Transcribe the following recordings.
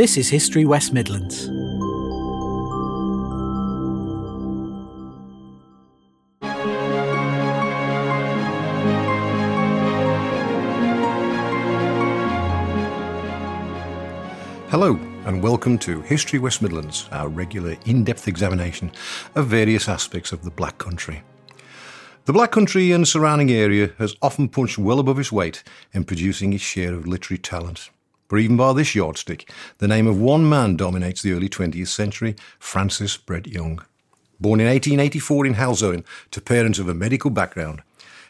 This is History West Midlands. Hello, and welcome to History West Midlands, our regular in depth examination of various aspects of the Black Country. The Black Country and surrounding area has often punched well above its weight in producing its share of literary talent. But even by this yardstick, the name of one man dominates the early 20th century Francis Brett Young. Born in 1884 in Halesowen to parents of a medical background,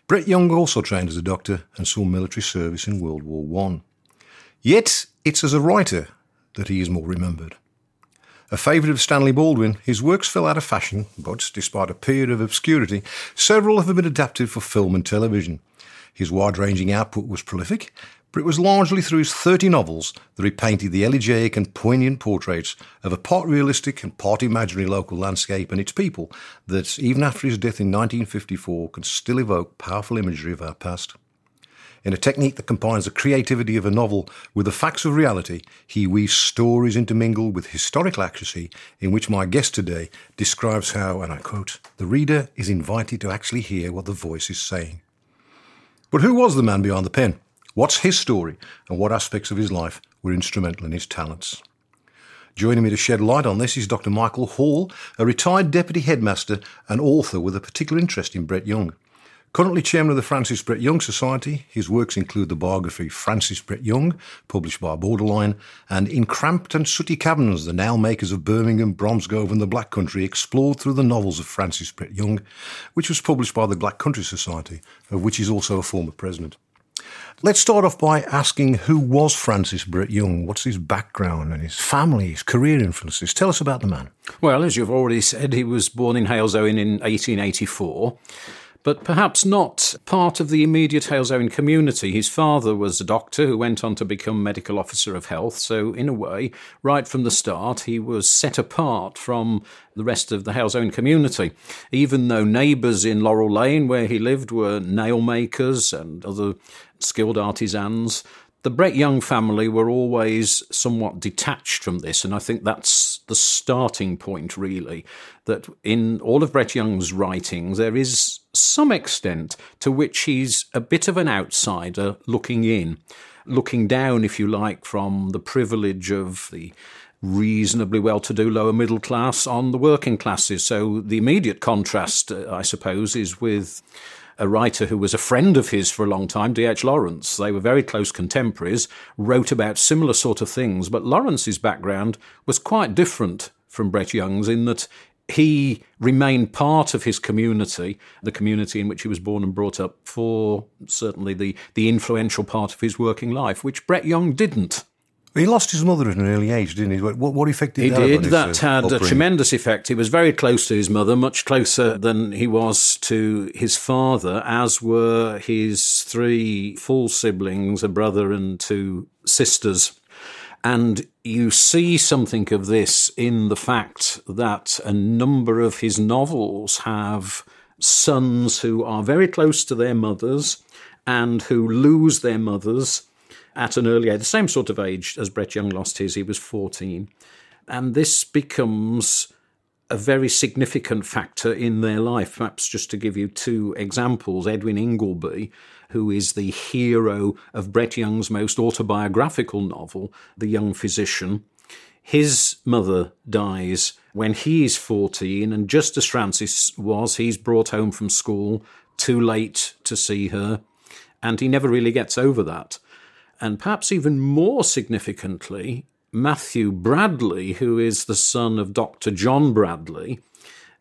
Brett Young also trained as a doctor and saw military service in World War I. Yet, it's as a writer that he is more remembered. A favourite of Stanley Baldwin, his works fell out of fashion, but despite a period of obscurity, several have been adapted for film and television. His wide ranging output was prolific, but it was largely through his 30 novels that he painted the elegiac and poignant portraits of a part realistic and part imaginary local landscape and its people that, even after his death in 1954, can still evoke powerful imagery of our past. In a technique that combines the creativity of a novel with the facts of reality, he weaves stories intermingled with historical accuracy, in which my guest today describes how, and I quote, the reader is invited to actually hear what the voice is saying. But who was the man behind the pen? What's his story, and what aspects of his life were instrumental in his talents? Joining me to shed light on this is Dr. Michael Hall, a retired deputy headmaster and author with a particular interest in Brett Young. Currently chairman of the Francis Brett Young Society, his works include the biography Francis Brett Young, published by Borderline, and In Cramped and Sooty Cabins, the nail makers of Birmingham, Bromsgrove, and the Black Country explored through the novels of Francis Brett Young, which was published by the Black Country Society, of which he's also a former president. Let's start off by asking who was Francis Brett Young? What's his background and his family, his career influences? Tell us about the man. Well, as you've already said, he was born in Halesowen in 1884 but perhaps not part of the immediate Halesowen community. His father was a doctor who went on to become medical officer of health, so in a way, right from the start, he was set apart from the rest of the Halesowen community. Even though neighbours in Laurel Lane, where he lived, were nail makers and other skilled artisans, the Brett Young family were always somewhat detached from this, and I think that's the starting point, really. That in all of Brett Young's writings, there is some extent to which he's a bit of an outsider looking in, looking down, if you like, from the privilege of the reasonably well to do lower middle class on the working classes. So the immediate contrast, uh, I suppose, is with a writer who was a friend of his for a long time, D.H. Lawrence. They were very close contemporaries, wrote about similar sort of things, but Lawrence's background was quite different from Brett Young's in that he remained part of his community, the community in which he was born and brought up, for certainly the, the influential part of his working life, which Brett Young didn't. He lost his mother at an early age, didn't he? What, what effect did he that did. His, that uh, had upbringing? a tremendous effect. He was very close to his mother, much closer than he was to his father, as were his three full siblings, a brother and two sisters. And you see something of this in the fact that a number of his novels have sons who are very close to their mothers and who lose their mothers at an early age, the same sort of age as Brett Young lost his, he was 14. And this becomes a very significant factor in their life. Perhaps just to give you two examples Edwin Ingleby, who is the hero of Brett Young's most autobiographical novel, The Young Physician. His mother dies when he is 14, and just as Francis was, he's brought home from school too late to see her, and he never really gets over that. And perhaps even more significantly, Matthew Bradley, who is the son of Dr. John Bradley,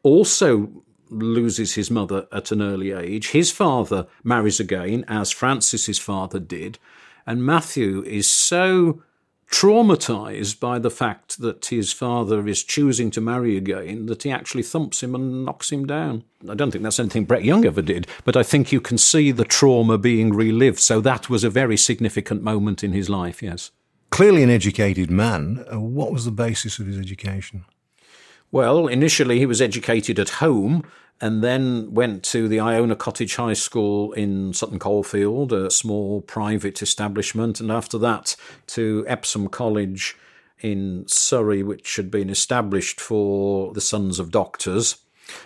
also loses his mother at an early age. His father marries again, as Francis's father did. And Matthew is so traumatized by the fact that his father is choosing to marry again that he actually thumps him and knocks him down. I don't think that's anything Brett Young ever did, but I think you can see the trauma being relived. So that was a very significant moment in his life, yes. Clearly an educated man. Uh, what was the basis of his education? Well, initially he was educated at home and then went to the Iona Cottage High School in Sutton Coldfield, a small private establishment, and after that to Epsom College in Surrey, which had been established for the sons of doctors.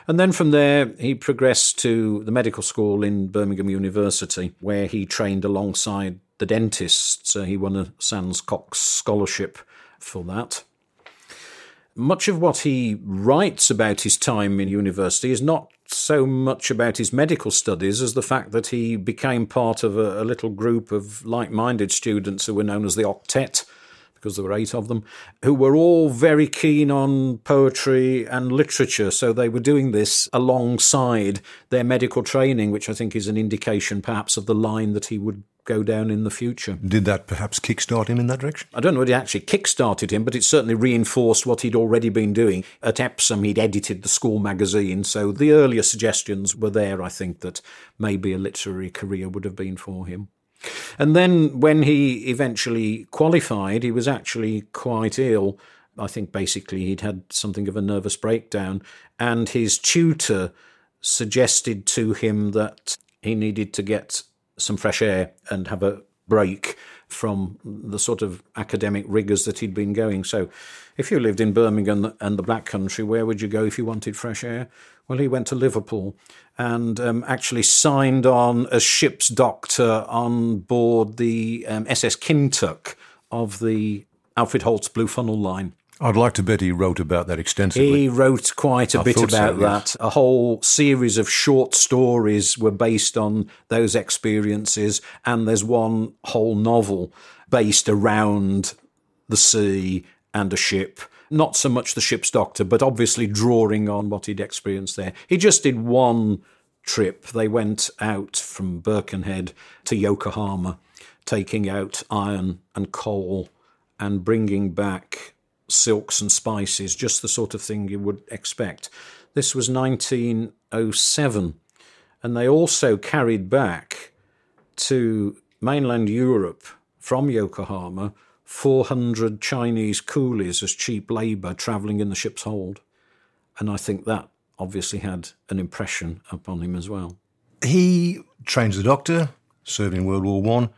And then from there, he progressed to the medical school in Birmingham University, where he trained alongside the dentists. he won a Sands Cox scholarship for that. Much of what he writes about his time in university is not so much about his medical studies as the fact that he became part of a, a little group of like minded students who were known as the Octet, because there were eight of them, who were all very keen on poetry and literature. So they were doing this alongside their medical training, which I think is an indication perhaps of the line that he would go down in the future. Did that perhaps kickstart him in that direction? I don't know it actually kickstarted him, but it certainly reinforced what he'd already been doing. At Epsom, he'd edited the school magazine, so the earlier suggestions were there, I think, that maybe a literary career would have been for him. And then when he eventually qualified, he was actually quite ill. I think basically he'd had something of a nervous breakdown, and his tutor suggested to him that he needed to get some fresh air and have a break from the sort of academic rigours that he'd been going. So, if you lived in Birmingham and the Black Country, where would you go if you wanted fresh air? Well, he went to Liverpool and um, actually signed on as ship's doctor on board the um, SS Kintuck of the Alfred Holt's Blue Funnel line. I'd like to bet he wrote about that extensively. He wrote quite a I bit about so, that. A whole series of short stories were based on those experiences, and there's one whole novel based around the sea and a ship. Not so much the ship's doctor, but obviously drawing on what he'd experienced there. He just did one trip. They went out from Birkenhead to Yokohama, taking out iron and coal and bringing back silks and spices, just the sort of thing you would expect. This was 1907, and they also carried back to mainland Europe from Yokohama 400 Chinese coolies as cheap labour travelling in the ship's hold. And I think that obviously had an impression upon him as well. He trained as a doctor, served in World War One,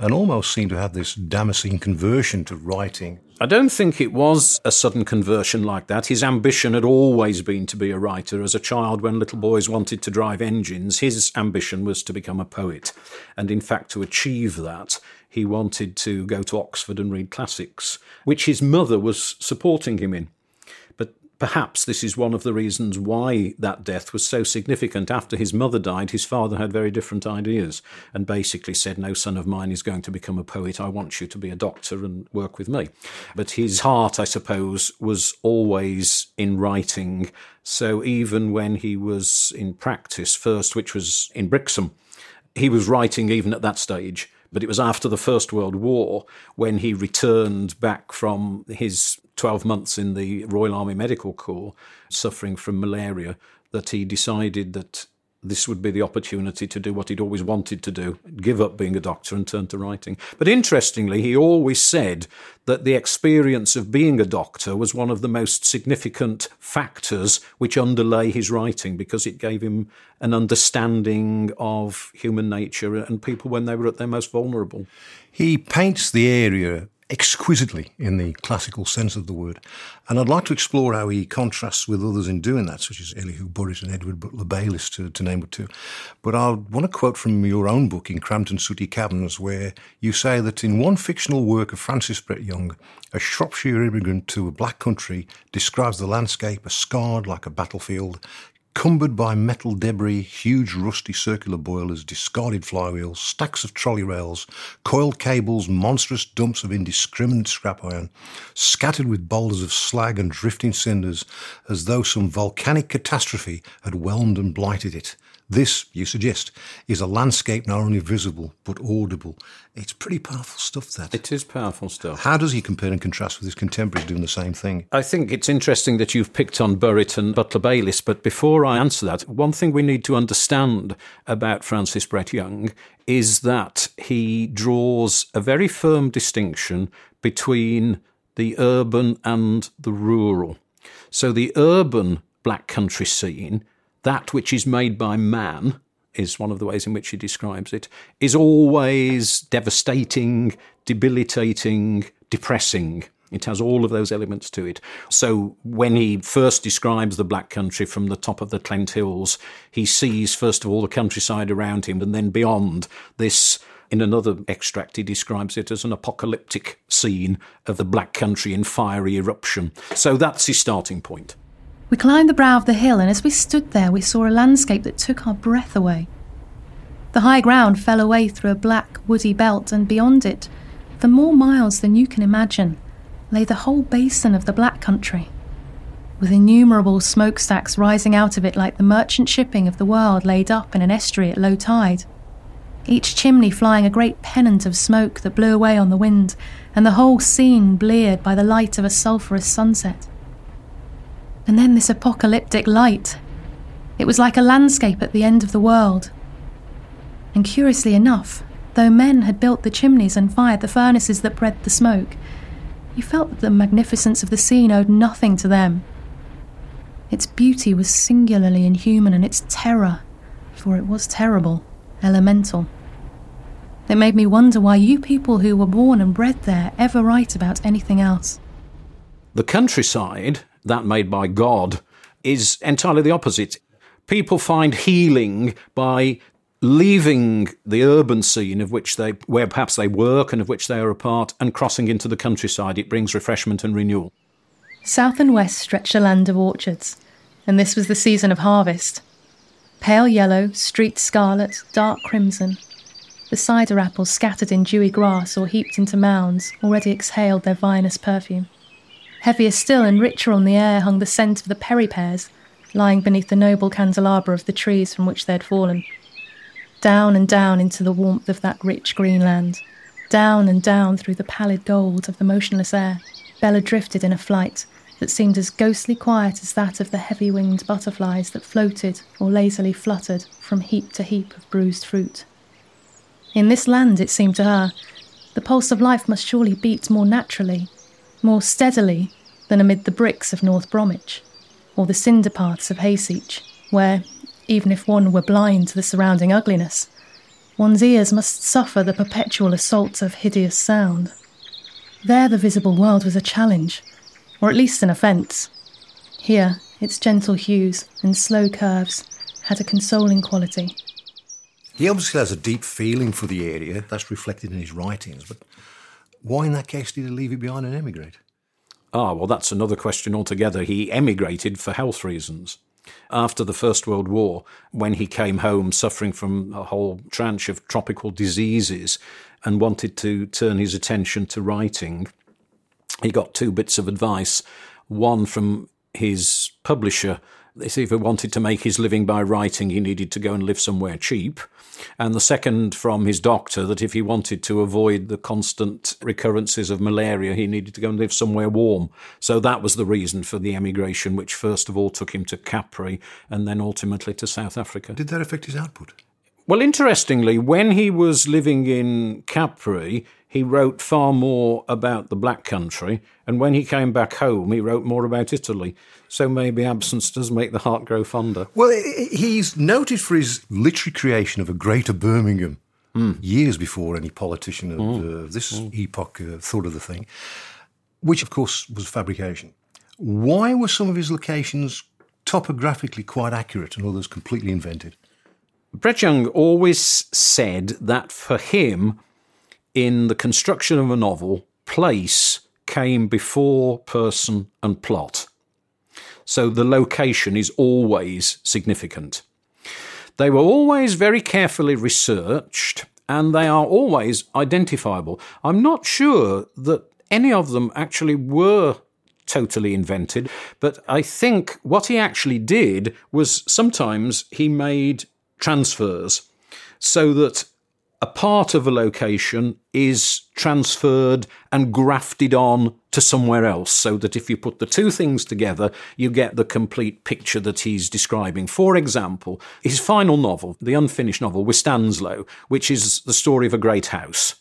and almost seemed to have this Damascene conversion to writing. I don't think it was a sudden conversion like that. His ambition had always been to be a writer. As a child, when little boys wanted to drive engines, his ambition was to become a poet. And in fact, to achieve that, he wanted to go to Oxford and read classics, which his mother was supporting him in. Perhaps this is one of the reasons why that death was so significant. After his mother died, his father had very different ideas and basically said, No son of mine is going to become a poet. I want you to be a doctor and work with me. But his heart, I suppose, was always in writing. So even when he was in practice first, which was in Brixham, he was writing even at that stage. But it was after the First World War when he returned back from his 12 months in the Royal Army Medical Corps, suffering from malaria, that he decided that this would be the opportunity to do what he'd always wanted to do give up being a doctor and turn to writing. But interestingly, he always said that the experience of being a doctor was one of the most significant factors which underlay his writing because it gave him an understanding of human nature and people when they were at their most vulnerable. He paints the area exquisitely in the classical sense of the word. And I'd like to explore how he contrasts with others in doing that, such as Elihu Burritt and Edward Butler Bayliss, to, to name but two. But I want to quote from your own book, In Cramped and Sooty Cabins, where you say that in one fictional work of Francis Brett Young, a Shropshire immigrant to a black country describes the landscape as scarred like a battlefield, cumbered by metal debris, huge rusty circular boilers, discarded flywheels, stacks of trolley rails, coiled cables, monstrous dumps of indiscriminate scrap iron, scattered with boulders of slag and drifting cinders, as though some volcanic catastrophe had whelmed and blighted it. This, you suggest, is a landscape not only visible but audible. It's pretty powerful stuff, that. It is powerful stuff. How does he compare and contrast with his contemporaries doing the same thing? I think it's interesting that you've picked on Burritt and Butler Bayliss, but before I answer that, one thing we need to understand about Francis Brett Young is that he draws a very firm distinction between the urban and the rural. So the urban black country scene, that which is made by man, is one of the ways in which he describes it, is always devastating, debilitating, depressing. It has all of those elements to it. So when he first describes the Black Country from the top of the Clent Hills, he sees first of all the countryside around him, and then beyond this. In another extract, he describes it as an apocalyptic scene of the Black Country in fiery eruption. So that's his starting point. We climbed the brow of the hill, and as we stood there, we saw a landscape that took our breath away. The high ground fell away through a black, woody belt, and beyond it, for more miles than you can imagine, lay the whole basin of the Black Country, with innumerable smokestacks rising out of it like the merchant shipping of the world laid up in an estuary at low tide. Each chimney flying a great pennant of smoke that blew away on the wind, and the whole scene bleared by the light of a sulphurous sunset. And then this apocalyptic light. It was like a landscape at the end of the world. And curiously enough, though men had built the chimneys and fired the furnaces that bred the smoke, you felt that the magnificence of the scene owed nothing to them. Its beauty was singularly inhuman, and its terror, for it was terrible, elemental. It made me wonder why you people who were born and bred there ever write about anything else. The countryside, that made by God, is entirely the opposite. People find healing by leaving the urban scene of which they where perhaps they work and of which they are a part and crossing into the countryside. It brings refreshment and renewal. South and west stretched a land of orchards and this was the season of harvest. Pale yellow streaked scarlet dark crimson. The cider apples scattered in dewy grass or heaped into mounds already exhaled their vinous perfume heavier still and richer on the air hung the scent of the perry pears lying beneath the noble candelabra of the trees from which they had fallen down and down into the warmth of that rich green land, down and down through the pallid gold of the motionless air. Bella drifted in a flight that seemed as ghostly quiet as that of the heavy winged butterflies that floated or lazily fluttered from heap to heap of bruised fruit. In this land, it seemed to her, the pulse of life must surely beat more naturally, more steadily than amid the bricks of North Bromwich or the cinder paths of Hayseech, where, even if one were blind to the surrounding ugliness. One's ears must suffer the perpetual assaults of hideous sound. There, the visible world was a challenge, or at least an offence. Here, its gentle hues and slow curves had a consoling quality. He obviously has a deep feeling for the area, that's reflected in his writings, but why in that case did he leave it behind and emigrate? Ah, well, that's another question altogether. He emigrated for health reasons after the First World War, when he came home suffering from a whole tranche of tropical diseases and wanted to turn his attention to writing, he got two bits of advice. One from his publisher if he wanted to make his living by writing, he needed to go and live somewhere cheap. And the second from his doctor that if he wanted to avoid the constant recurrences of malaria, he needed to go and live somewhere warm. So that was the reason for the emigration, which first of all took him to Capri and then ultimately to South Africa. Did that affect his output? Well, interestingly, when he was living in Capri, he wrote far more about the Black Country, and when he came back home, he wrote more about Italy. So maybe absence does make the heart grow fonder. Well, he's noted for his literary creation of a Greater Birmingham mm. years before any politician of mm. uh, this mm. epoch uh, thought of the thing, which, of course, was fabrication. Why were some of his locations topographically quite accurate and others completely invented? Brett Young always said that for him, in the construction of a novel, place came before person and plot. So the location is always significant. They were always very carefully researched and they are always identifiable. I'm not sure that any of them actually were totally invented, but I think what he actually did was sometimes he made transfers so that a part of a location is transferred and grafted on to somewhere else so that if you put the two things together, you get the complete picture that he's describing. For example, his final novel, the unfinished novel, Wistanslow, which is the story of a great house.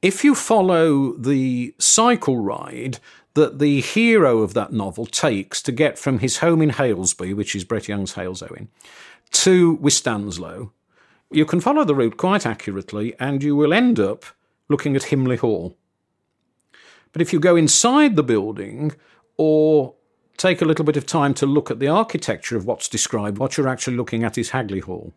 If you follow the cycle ride that the hero of that novel takes to get from his home in Halesby, which is Brett Young's Halesowen, to Wistanslow, you can follow the route quite accurately and you will end up looking at Himley Hall. But if you go inside the building or take a little bit of time to look at the architecture of what's described, what you're actually looking at is Hagley Hall.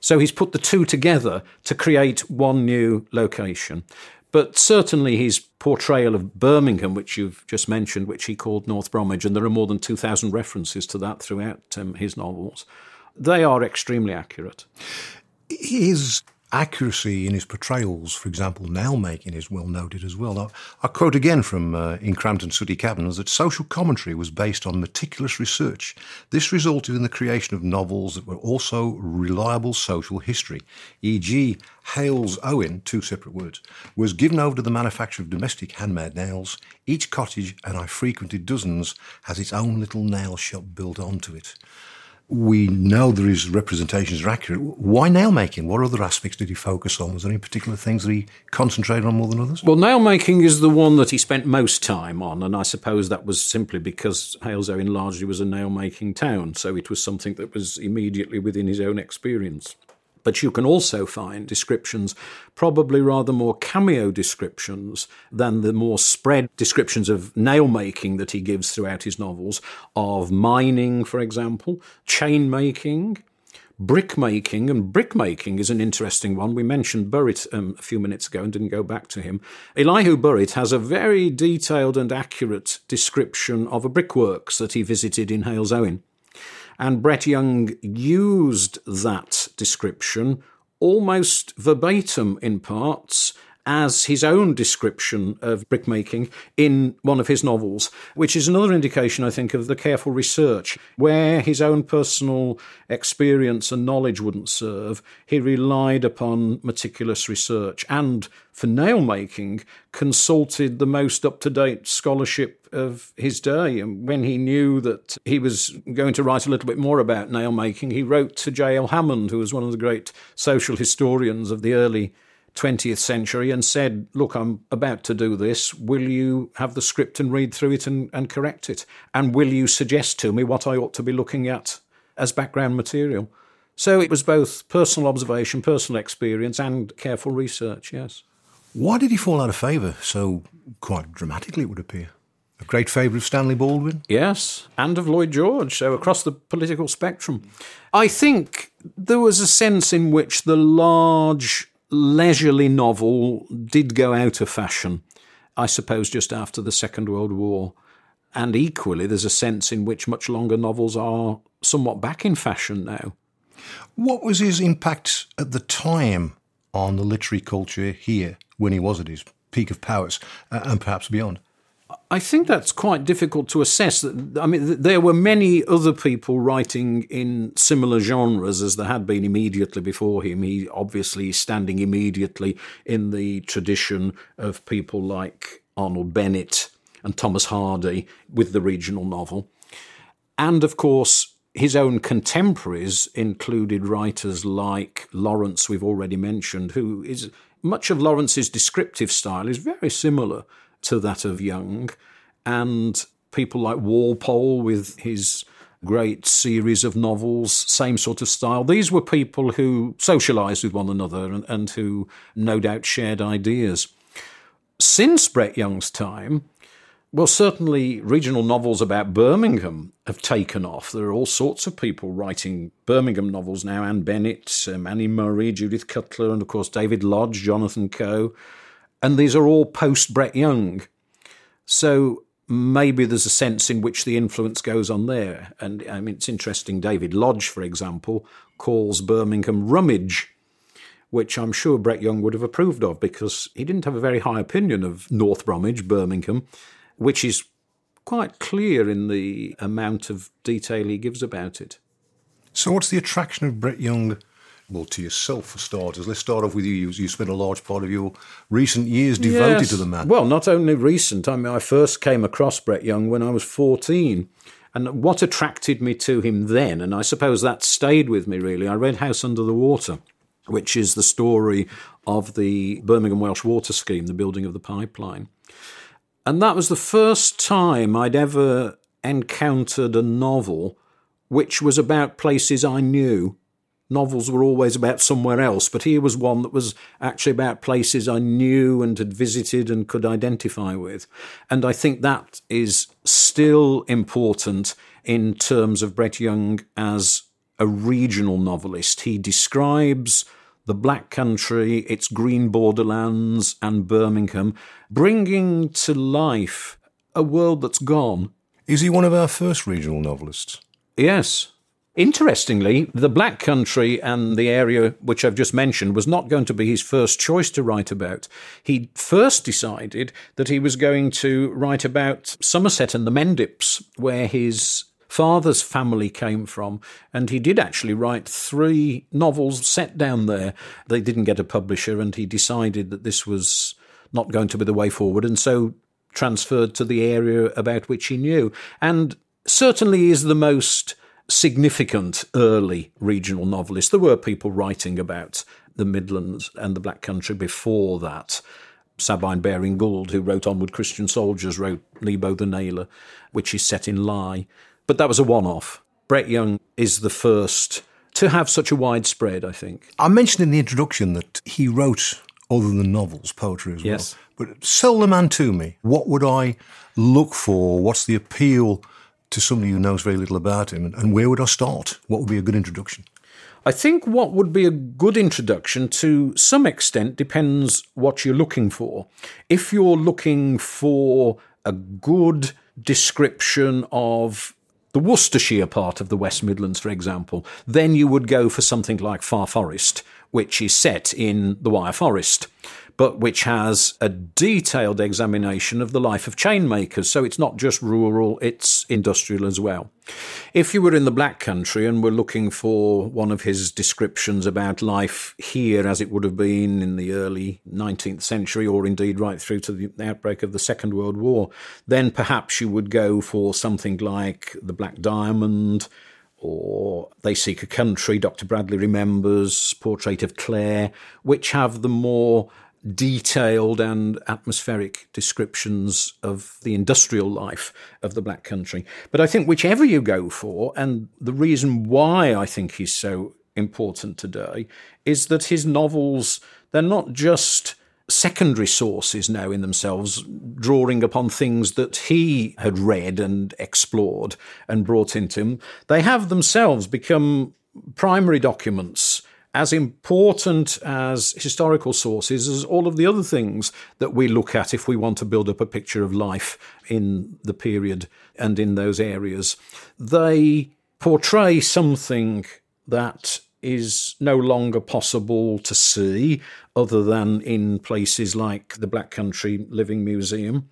So he's put the two together to create one new location. But certainly his portrayal of Birmingham, which you've just mentioned, which he called North Bromwich, and there are more than 2,000 references to that throughout um, his novels, they are extremely accurate. His accuracy in his portrayals, for example, nail making is well noted as well. I, quote again from uh, In Cramped and Sooty Cabins that social commentary was based on meticulous research. This resulted in the creation of novels that were also reliable social history. E.g., Hales Owen, two separate words, was given over to the manufacture of domestic handmade nails. Each cottage, and I frequented dozens, has its own little nail shop built onto it we know that his representations are accurate. Why nail making? What other aspects did he focus on? Was there any particular things that he concentrated on more than others? Well, nail making is the one that he spent most time on, and I suppose that was simply because Halesowen largely was a nail making town, so it was something that was immediately within his own experience. But you can also find descriptions, probably rather more cameo descriptions than the more spread descriptions of nail making that he gives throughout his novels, of mining, for example, chain making, brick making, and brick making is an interesting one. We mentioned Burritt um, a few minutes ago and didn't go back to him. Elihu Burritt has a very detailed and accurate description of a brickworks that he visited in Halesowen. And Brett Young used that description almost verbatim in parts as his own description of brickmaking in one of his novels, which is another indication, I think, of the careful research. Where his own personal experience and knowledge wouldn't serve, he relied upon meticulous research and, for nail making, consulted the most up to date scholarship of his day. And when he knew that he was going to write a little bit more about nail making, he wrote to J.L. Hammond, who was one of the great social historians of the early 20th century and said, Look, I'm about to do this. Will you have the script and read through it and, and correct it? And will you suggest to me what I ought to be looking at as background material? So it was both personal observation, personal experience, and careful research, yes. Why did he fall out of favour so quite dramatically, it would appear? A great favour of Stanley Baldwin? Yes, and of Lloyd George, so across the political spectrum. I think there was a sense in which the large leisurely novel did go out of fashion, I suppose, just after the Second World War. And equally, there's a sense in which much longer novels are somewhat back in fashion now. What was his impact at the time on the literary culture here when he was at his peak of powers uh, and perhaps beyond? I think that's quite difficult to assess. I mean, there were many other people writing in similar genres as there had been immediately before him. He obviously standing immediately in the tradition of people like Arnold Bennett and Thomas Hardy with the regional novel. And of course, his own contemporaries included writers like Lawrence, we've already mentioned, who is much of Lawrence's descriptive style is very similar to that of Young, and people like Walpole with his great series of novels, same sort of style. These were people who socialised with one another and, and who no doubt shared ideas. Since Brett Young's time, well, certainly regional novels about Birmingham have taken off. There are all sorts of people writing Birmingham novels now Anne Bennett, um, Annie Murray, Judith Cutler, and of course David Lodge, Jonathan Coe and these are all post Brett Young. So maybe there's a sense in which the influence goes on there. And I mean, it's interesting. David Lodge, for example, calls Birmingham Rummidge, which I'm sure Brett Young would have approved of because he didn't have a very high opinion of North Bromwich, Birmingham, which is quite clear in the amount of detail he gives about it. So, what's the attraction of Brett Young well, to yourself for starters. Let's start off with you. You, you spent a large part of your recent years devoted yes. to the man. Well, not only recent. I mean, I first came across Brett Young when I was 14. And what attracted me to him then, and I suppose that stayed with me really, I read House Under the Water, which is the story of the Birmingham Welsh Water Scheme, the building of the pipeline. And that was the first time I'd ever encountered a novel which was about places I knew novels were always about somewhere else, but here was one that was actually about places I knew and had visited and could identify with. And I think that is still important in terms of Brett Young as a regional novelist. He describes the Black Country, its green borderlands, and Birmingham, bringing to life a world that's gone. Is he one of our first regional novelists? Yes. Interestingly, the Black Country and the area which I've just mentioned was not going to be his first choice to write about. He first decided that he was going to write about Somerset and the Mendips, where his father's family came from. And he did actually write three novels set down there. They didn't get a publisher, and he decided that this was not going to be the way forward, and so transferred to the area about which he knew. And certainly is the most significant early regional novelist. There were people writing about the Midlands and the Black Country before that. Sabine Baring Gould, who wrote Onward Christian Soldiers, wrote Lebo the Nailer, which is set in Lye. But that was a one off. Brett Young is the first to have such a widespread, I think. I mentioned in the introduction that he wrote other than novels, poetry as yes. well. But sell the man to me. What would I look for? What's the appeal to somebody who knows very little about him? And where would I start? What would be a good introduction? I think what would be a good introduction to some extent depends what you're looking for. If you're looking for a good description of the Worcestershire part of the West Midlands, for example, then you would go for something like Far Forest, which is set in the Wyre Forest but which has a detailed examination of the life of chainmakers. So it's not just rural, it's industrial as well. If you were in the Black Country and were looking for one of his descriptions about life here as it would have been in the early 19th century, or indeed right through to the outbreak of the Second World War, then perhaps you would go for something like The Black Diamond or They Seek a Country, Dr. Bradley Remembers, Portrait of Clare, which have the more detailed and atmospheric descriptions of the industrial life of the Black Country. But I think whichever you go for, and the reason why I think he's so important today is that his novels, they're not just secondary sources now in themselves, drawing upon things that he had read and explored and brought into him. They have themselves become primary documents as important as historical sources as all of the other things that we look at if we want to build up a picture of life in the period and in those areas. They portray something that is no longer possible to see other than in places like the Black Country Living Museum.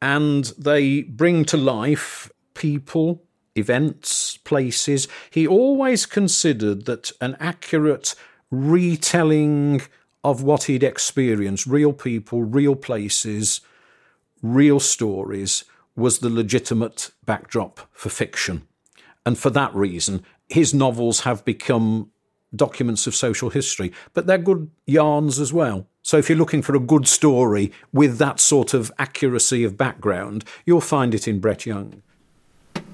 And they bring to life people, events, places. He always considered that an accurate retelling of what he'd experienced, real people, real places, real stories, was the legitimate backdrop for fiction. And for that reason, his novels have become documents of social history, but they're good yarns as well. So if you're looking for a good story with that sort of accuracy of background, you'll find it in Brett Young.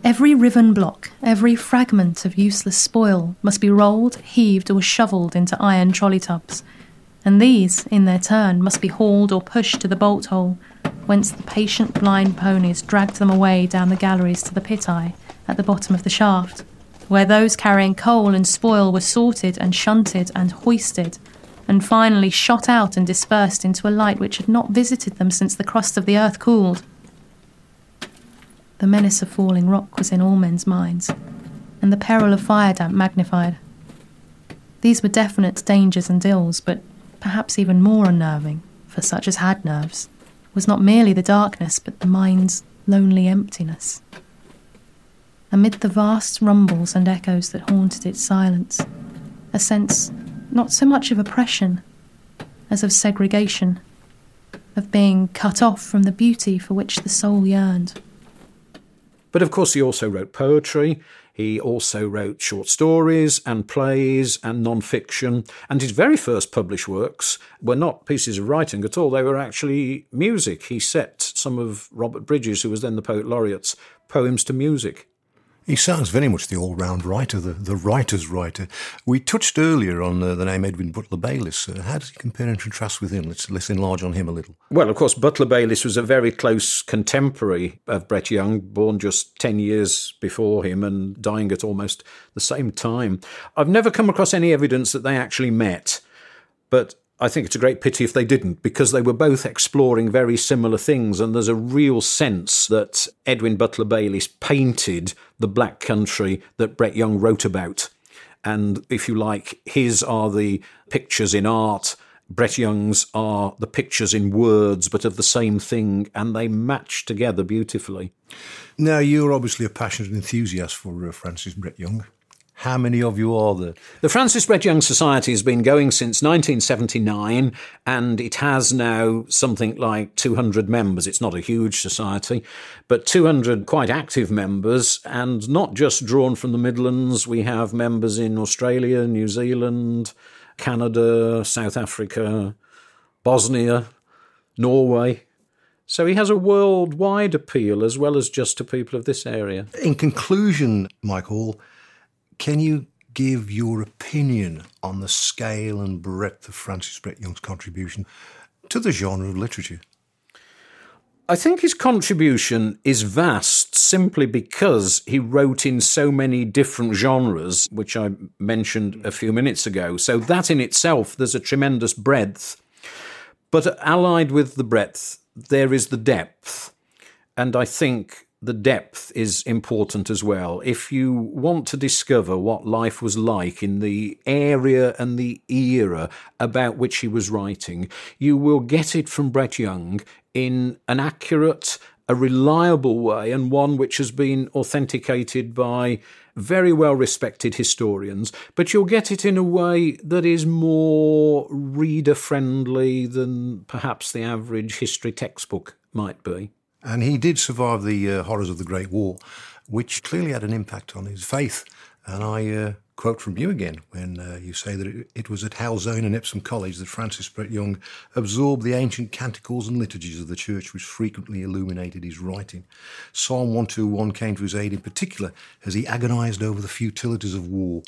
Every riven block, every fragment of useless spoil must be rolled, heaved, or shovelled into iron trolley tubs, and these, in their turn, must be hauled or pushed to the bolt hole, whence the patient blind ponies dragged them away down the galleries to the pit eye at the bottom of the shaft, where those carrying coal and spoil were sorted and shunted and hoisted, and finally shot out and dispersed into a light which had not visited them since the crust of the earth cooled. The menace of falling rock was in all men's minds, and the peril of fire damp magnified. These were definite dangers and ills, but perhaps even more unnerving, for such as had nerves, was not merely the darkness, but the mind's lonely emptiness. Amid the vast rumbles and echoes that haunted its silence, a sense not so much of oppression as of segregation, of being cut off from the beauty for which the soul yearned. But of course, he also wrote poetry. He also wrote short stories and plays and non fiction. And his very first published works were not pieces of writing at all, they were actually music. He set some of Robert Bridges, who was then the Poet Laureate's poems to music. He sounds very much the all-round writer, the, the writer's writer. We touched earlier on uh, the name Edwin Butler Bayliss. Uh, how does he compare and contrast with him? Let's, let's enlarge on him a little. Well, of course, Butler Bayliss was a very close contemporary of Brett Young, born just 10 years before him and dying at almost the same time. I've never come across any evidence that they actually met, but I think it's a great pity if they didn't, because they were both exploring very similar things, and there's a real sense that Edwin Butler Bayliss painted the black country that Brett Young wrote about. And if you like, his are the pictures in art, Brett Young's are the pictures in words, but of the same thing, and they match together beautifully. Now, you're obviously a passionate enthusiast for uh, Francis Brett Young. How many of you are there? The Francis Brett Young Society has been going since 1979 and it has now something like 200 members. It's not a huge society, but 200 quite active members and not just drawn from the Midlands. We have members in Australia, New Zealand, Canada, South Africa, Bosnia, Norway. So he has a worldwide appeal as well as just to people of this area. In conclusion, Michael, can you give your opinion on the scale and breadth of Francis Brett Young's contribution to the genre of literature? I think his contribution is vast simply because he wrote in so many different genres, which I mentioned a few minutes ago. So, that in itself, there's a tremendous breadth. But allied with the breadth, there is the depth. And I think the depth is important as well. If you want to discover what life was like in the area and the era about which he was writing, you will get it from Brett Young in an accurate, a reliable way, and one which has been authenticated by very well respected historians, but you'll get it in a way that is more reader friendly than perhaps the average history textbook might be. And he did survive the uh, horrors of the Great War, which clearly had an impact on his faith. And I uh, quote from you again when uh, you say that it, it, was at Halesowen and Epsom College that Francis Brett Young absorbed the ancient canticles and liturgies of the church, which frequently illuminated his writing. Psalm 121 came to his aid in particular as he agonized over the futilities of war.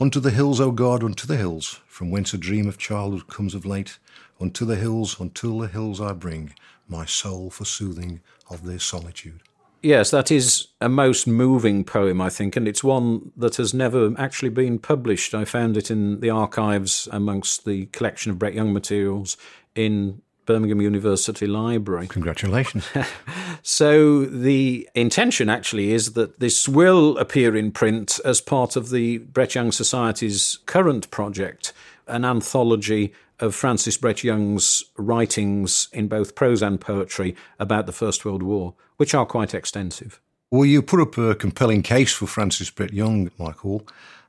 Unto the hills, O God, unto the hills, from whence a dream of childhood comes of late. Unto the hills, until the hills I bring my soul for soothing of their solitude. Yes, that is a most moving poem, I think, and it's one that has never actually been published. I found it in the archives amongst the collection of Brett Young materials in Birmingham University Library. Congratulations. so, the intention actually is that this will appear in print as part of the Brett Young Society's current project, an anthology of Francis Brett Young's writings in both prose and poetry about the First World War, which are quite extensive. Well, you put up a compelling case for Francis Brett Young, Michael.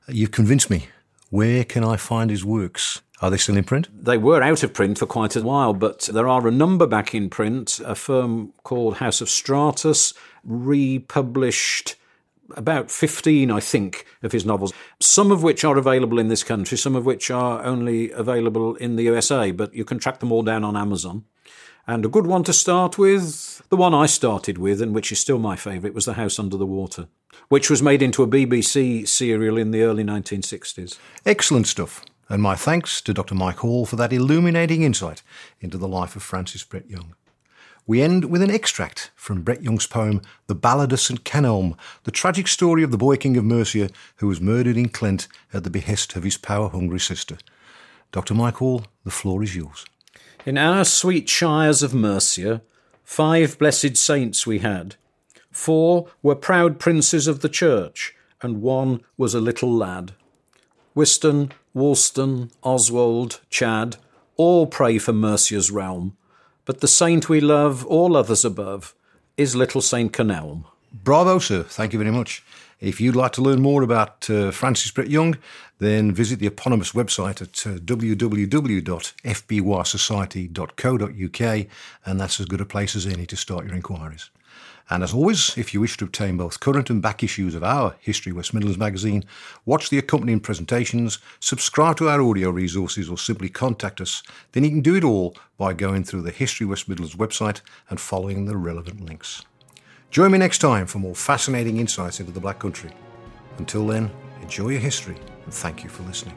You've convinced me. Where can I find his works? Are they still in print? They were out of print for quite a while, but there are a number back in print. A firm called House of Stratus republished about 15, I think, of his novels, some of which are available in this country, some of which are only available in the USA, but you can track them all down on Amazon. And a good one to start with, the one I started with, and which is still my favourite, was The House Under the Water, which was made into a BBC serial in the early 1960s. Excellent stuff. And my thanks to Dr. Mike Hall for that illuminating insight into the life of Francis Brett Young. We end with an extract from Brett Young's poem, The Ballad of St. Kenelm, the tragic story of the boy king of Mercia who was murdered in Clent at the behest of his power hungry sister. Dr. Michael, the floor is yours. In our sweet shires of Mercia, five blessed saints we had. Four were proud princes of the church, and one was a little lad. Wystan, Wulstan, Oswald, Chad, all pray for Mercia's realm but the saint we love, all others above, is little Saint Kenelm. Bravo, sir. Thank you very much. If you'd like to learn more about uh, Francis Brett Young, then visit the eponymous website at uh, www.fbysociety.co.uk, and that's as good a place as any to start your inquiries. And as always, if you wish to obtain both current and back issues of our History West Midlands magazine, watch the accompanying presentations, subscribe to our audio resources, or simply contact us, then you can do it all by going through the History West Midlands website and following the relevant links. Join me next time for more fascinating insights into the Black Country. Until then, enjoy your history and thank you for listening.